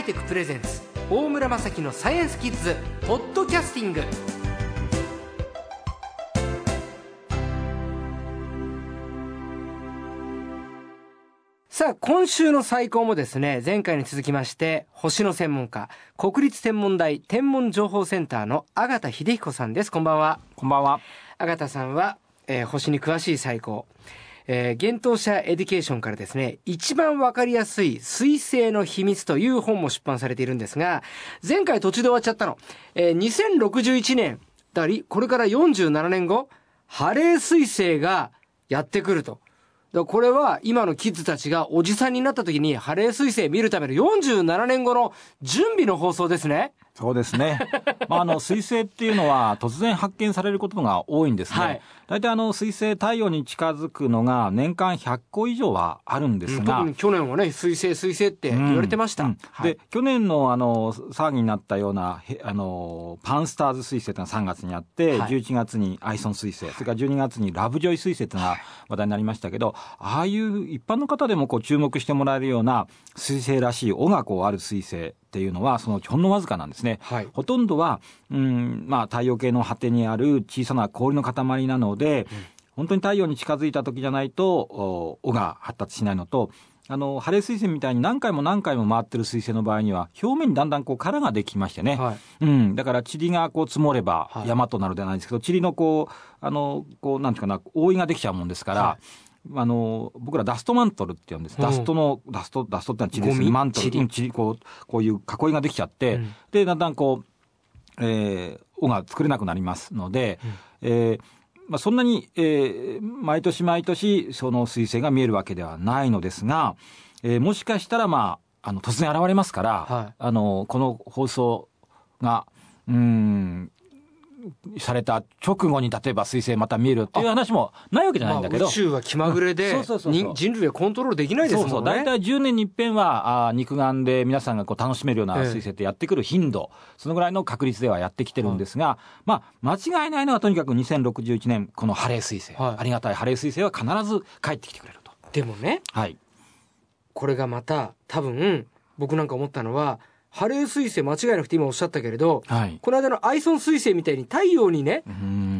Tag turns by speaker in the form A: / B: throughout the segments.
A: イテクプレゼンツ大村正樹のサイエンスキッズポッドキャスティング。さあ今週のサイコーもですね前回に続きまして星の専門家国立天文台天文情報センターの縣秀彦さんです。こんばんは。
B: こんばんは。
A: 縣さんは、えー星に詳しいサイコーえー、幻冬舎エデュケーションからですね、一番わかりやすい彗星の秘密という本も出版されているんですが、前回途中で終わっちゃったの。えー、2061年、だり、これから47年後、ハレー彗星がやってくると。だこれは今のキッズたちがおじさんになった時にハレー彗星見るための47年後の準備の放送ですね。
B: そうですね。まあ、あの、水星っていうのは突然発見されることが多いんですね。
A: はい
B: 大体あの、水星、太陽に近づくのが年間100個以上はあるんですが、
A: 特に去年はね、彗星彗星って言われてました。
B: うん
A: はい
B: で、去年のあの、騒ぎになったような、へあの、パンスターズ彗星というのが3月にあって、
A: はい
B: 11月にアイソン彗星、それから12月にラブジョイ彗星というのが話題になりましたけど、ああいう一般の方でもこう注目してもらえるような彗星らしい、尾がこうある彗星っていうのは、そのほんのわずかなんですね。
A: はい
B: ほとんどは、うん、まあ、太陽系の果てにある小さな氷の塊なので、本当に太陽に近づいた時じゃないと、お尾が発達しないのと、あの、ハレー彗星みたいに何回も何回も回ってる彗星の場合には、表面にだんだんこう殻ができましてね。
A: はい
B: うん。だから、塵がこう積もれば
A: はい
B: 山となるではないですけど、塵のこう、あの、こう、なんていうかな、覆いができちゃうもんですから、
A: は
B: あの、僕らダストマントルって言うんです。
A: うん。
B: ダストの、ダスト、ダストってのは塵です。マントル、
A: 塵
B: うん塵こう、こういう囲いができちゃって、
A: うん。
B: で、だんだんこう、えー、尾が作れなくなりますので、えーまあ、そんなに、えー毎年毎年その彗星が見えるわけではないのですが、えーもしかしたら、まあ、あの突然現れますから、
A: はい。
B: あのこの放送がうーんされた直後に例えば彗星また見えるっていう話もないわけじゃないんだけど、
A: まあ宇宙は気まぐれで、人人類はコントロールできないですもんね。
B: そうそう、大体10年に一遍は、あー肉眼で皆さんがこう楽しめるような
A: ええ。
B: 彗星ってやってくる頻度、そのぐらいの確率ではやってきてるんですが、まあ、間違いないのはとにかく2061年、このハレー彗星、
A: はい。
B: ありがたいハレー彗星は必ず帰ってきてくれると。
A: でもね、
B: はい。
A: これがまた多分僕なんか思ったのは、ハレー彗星間違いなくて今おっしゃったけれど、
B: はい。
A: この間のアイソン彗星みたいに太陽にね、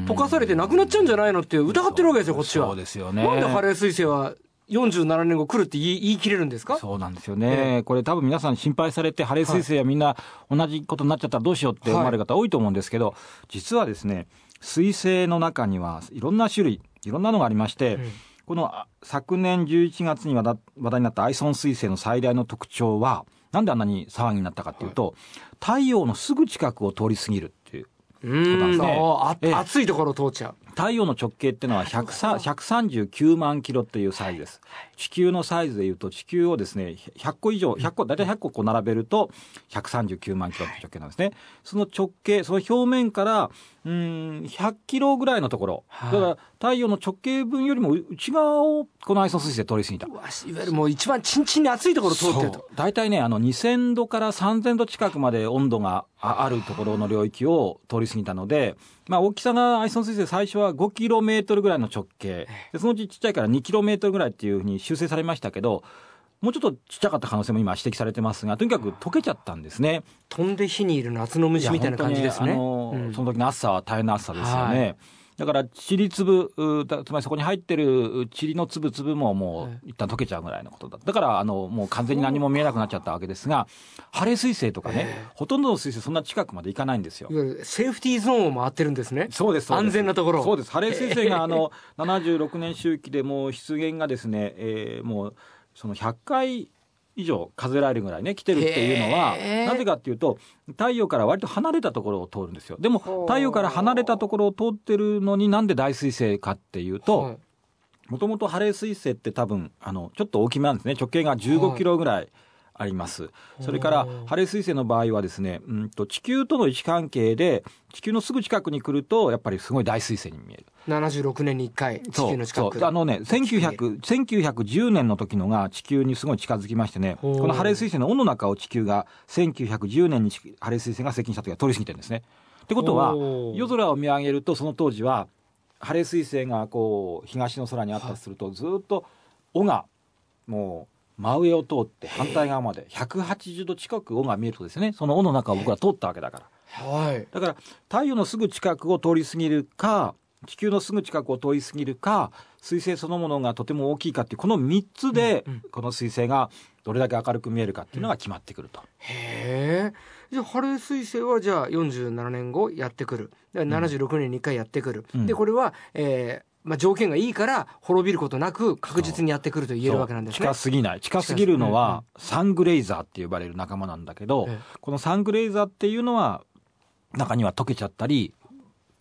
A: 溶かされてなくなっちゃうんじゃないのって疑ってるわけですよ、こっちは。
B: そうですよね。
A: なんでハレー彗星は47年後来るって言い言い切れるんですか？
B: そうなんですよね、これ多分皆さん心配されて、ハレー彗星はみんな同じことになっちゃったらどうしようって思われる方多いと思うんですけど、実はですね、彗星の中にはいろんな種類、いろんなのがありまして、
A: うん
B: このあ昨年11月に話題になったアイソン彗星の最大の特徴は、なんであんなに騒ぎになったかっていうと、太陽のすぐ近くを通り過ぎるっていう。
A: うーん、
B: そうなんですね
A: 暑いところを通っちゃう。
B: 太陽の直径っていうのは100 139万キロっていうサイズです。地球のサイズでいうと地球をですね、100個以上、100個、大体100個こう並べると139万キロって直径なんですね。その直径、その表面から、うーん、100キロぐらいのところ。
A: はい
B: だから太陽の直径分よりも内側をこのアイソン彗星で通り過ぎた。
A: いわゆるもう一番チンチンに暑いところを通ってると。
B: 大体ね、あの、2000度から3000度近くまで温度がああるところの領域を通り過ぎたので、まあ、大きさがアイソン彗星最初は5キロメートルぐらいの直径。で、そのうちちっちゃいから2キロメートルぐらいっていうふうに修正されましたけど、もうちょっとちっちゃかった可能性も今指摘されてますが、とにかく溶けちゃったんですね。
A: 飛んで火にいる夏の虫みたいな感じですね。
B: の
A: うん
B: その時の暑さは大変な暑さですよね。
A: は
B: だから、塵粒、つまりそこに入ってる塵の粒々もも
A: は
B: う一旦溶けちゃうぐらいのことだ。だから、あの、もう完全に何も見えなくなっちゃったわけですが、ハレー彗星とかね、ほとんどの彗星そんな近くまで行かないんですよ
A: セーフティーゾーンを回ってるんですね。
B: そうです、
A: 安全なところ
B: そうです。ハレー彗星が、あの、76年周期でもう出現がですね、えーもう、その100回以上数えられるぐらいね、来てるっていうのはなぜかっていうと、太陽から割と離れたところを通るんですよ。でも、太陽から離れたところを通ってるのになんで大彗星かっていう
A: は
B: と
A: い、
B: もともとハレー彗星って多分、あの、ちょっと大きめなんですね。直径が15キロぐらいあります。それからハレー彗星の場合はですね、うんと、地球との位置関係で、地球のすぐ近くに来ると、やっぱりすごい大彗星に見える。
A: 76年に1回、地球の近く
B: あのね、1900 1910年の時のが地球にすごい近づきましてね、このハレー彗星の尾の中を地球が1910年にハレー彗星が接近した時は通り過ぎてるんですね。ってことは夜空を見上げると、その当時は、ハレー彗星がこう、東の空にあったとすると、ずっと尾が、もう、真上を通って反対側まで180度近く尾が見えるとですねその尾の中を僕ら通ったわけだから
A: はい。
B: だから太陽のすぐ近くを通り過ぎるか地球のすぐ近くを通り過ぎるか彗星そのものがとても大きいかっていうこの3つで
A: うんうん
B: この彗星がどれだけ明るく見えるかっていうのが決まってくると。
A: へえ。じゃあ、ハレー彗星はじゃあ47年後やってくる。で76年に1回やってくる。
B: うん
A: で、これは、えーまあ、条件がいいから滅びることなく確実にやってくると言えるわけなんですね。
B: 近すぎない。近すぎるのはサングレイザーって呼ばれる仲間なんだけど、
A: え。
B: このサングレイザーっていうのは中には溶けちゃったり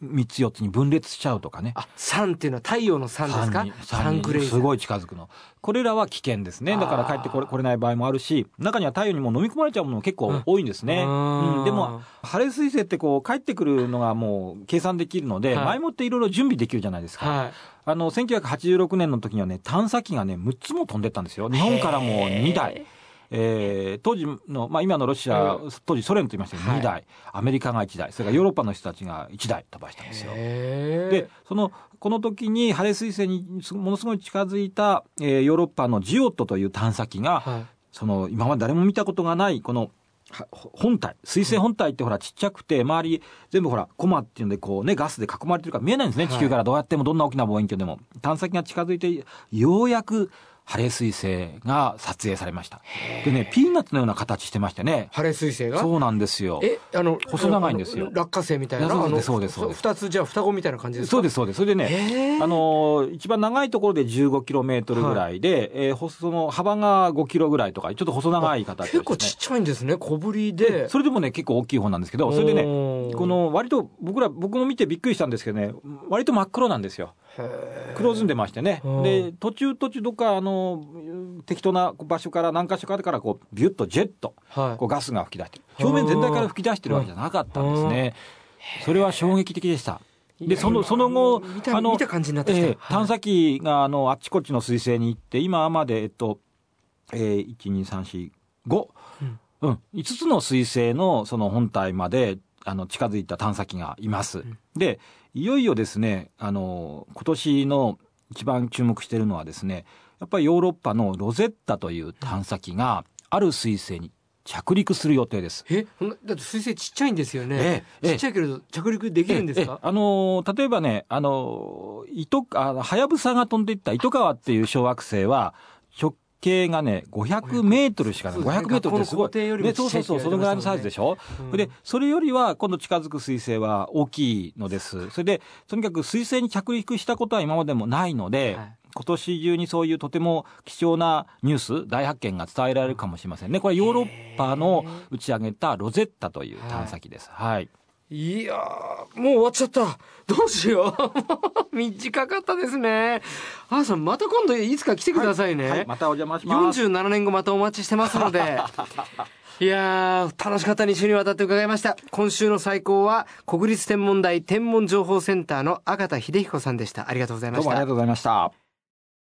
B: 3つ4つに分裂しちゃうとかね。
A: あ、サンっていうのは太陽のサンですか？
B: に
A: サングレイ。
B: すごい近づくの。これらは危険ですね。だから帰ってこれこれない場合もあるし中には太陽にも飲み込まれちゃうものも結構多いんですね、
A: うん。
B: うん。でもハレー彗星ってこう帰ってくるのがもう計算できるので、
A: はい。
B: 前もっていろいろ準備できるじゃないですか、
A: はい。
B: あの1986年の時にはね探査機がね6つも飛んでったんですよ。日本からも2台。えー当時の、まあ、今のロシア、
A: う
B: 当時ソ連と言いましたけど
A: はい。
B: 2台、アメリカが1台それからヨーロッパの人たちが1台飛ばしたんですよ。
A: へ
B: でそのこの時にハレー彗星にすものすごい近づいた、えーヨーロッパのジオットという探査機が、
A: はい。
B: その今まで誰も見たことがないこのは本体水星本体ってほらちっちゃくて周り全部ほらコマっていうのでこうねガスで囲まれてるから見えないんですね。
A: はい。
B: 地球からどうやってもどんな大きな望遠鏡でも。探査機が近づいてようやくハレー彗星が撮影されました。でねピーナッツのような形してましてね。
A: ハレー彗星が？
B: そうなんですよ。
A: え、あの、
B: 細長いんですよ。
A: 落花生みたいな？
B: そうですそうですそうです。
A: 二つ、じゃあ双子みたいな感じですか？
B: そうですそうです。それでねあのー一番長いところで15キロメートルぐらい。で、えーほその幅が5キロぐらいとかちょっと細長い形ですね。
A: 結構ちっちゃいんですね、小ぶりで。
B: それでもね結構大きい方なんですけどそれでねこの割と僕ら僕も見てびっくりしたんですけどね割と真っ黒なんですよ。黒ずんでましてね。
A: うん。
B: で途中途中どっかあの適当な場所から何箇所かからこうビュッとジェット
A: はい。
B: こうガスが吹き出して表面全体から吹き出してるわけじゃなかったんですね。それは衝撃的でした。でそのその後
A: 見た見た感じになってきた。
B: ええ探査機があのあっちこっちの彗星に行って今までえっと、えー、12345、
A: うん。
B: うん、5つの彗星のその本体まであの近づいた探査機がいます。でいよいよですねあの今年の一番注目しているのはですねやっぱりヨーロッパのロゼッタという探査機がある彗星に着陸する予定です。
A: えだって水星ちっちゃいんですよね、ちっちゃいけれど着陸できるんですか？
B: ええあのー例えばね、あのー、糸あはやぶさが飛んでいったイトカワっていう小惑星は、直径がね、500メートルしかない。
A: そうですね
B: 500メートルってすごい。ね、そうそうそう、そのぐらいのサイズでしょ、
A: うん
B: で、それよりは今度近づく彗星は大きいのです。それで、とにかく彗星に着陸したことは今までもないので、
A: はい
B: 今年中にそういうとても貴重なニュース、大発見が伝えられるかもしれませんね。これヨーロッパの打ち上げたロゼッタという探査機です。はい
A: いやーもう終わっちゃった。どうしよう。短かったですね。縣さんまた今度いつか来てくださいね、
B: はい、またお邪魔します。
A: 47年後またお待ちしてますので。いやー楽しかった2週にわたって伺いました。今週のサイコーは国立天文台天文情報センターの縣秀彦さんでした。ありがとうございました。
B: どうもありがとうございました。